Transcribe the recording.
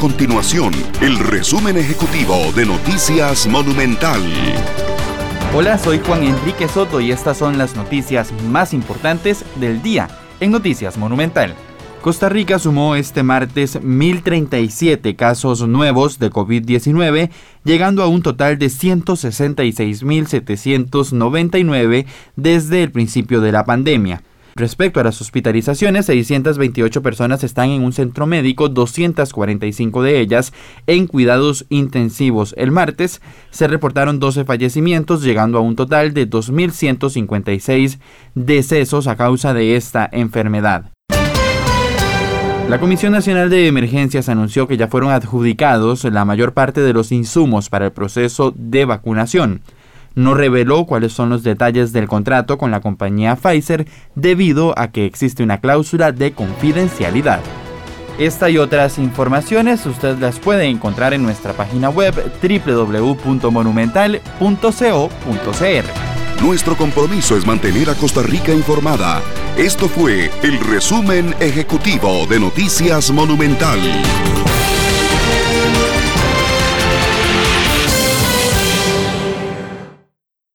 continuación el resumen ejecutivo de Noticias Monumental. Hola, soy Juan Enrique Soto y estas son las noticias más importantes del día en Noticias Monumental. Costa Rica sumó este martes 1.037 casos nuevos de COVID-19, llegando a un total de 166.799 desde el principio de la pandemia. Respecto a las hospitalizaciones, 628 personas están en un centro médico, 245 de ellas en cuidados intensivos. El martes se reportaron 12 fallecimientos, llegando a un total de 2.156 decesos a causa de esta enfermedad. La Comisión Nacional de Emergencias anunció que ya fueron adjudicados la mayor parte de los insumos para el proceso de vacunación no reveló cuáles son los detalles del contrato con la compañía Pfizer debido a que existe una cláusula de confidencialidad. Esta y otras informaciones usted las puede encontrar en nuestra página web www.monumental.co.cr. Nuestro compromiso es mantener a Costa Rica informada. Esto fue el resumen ejecutivo de Noticias Monumental.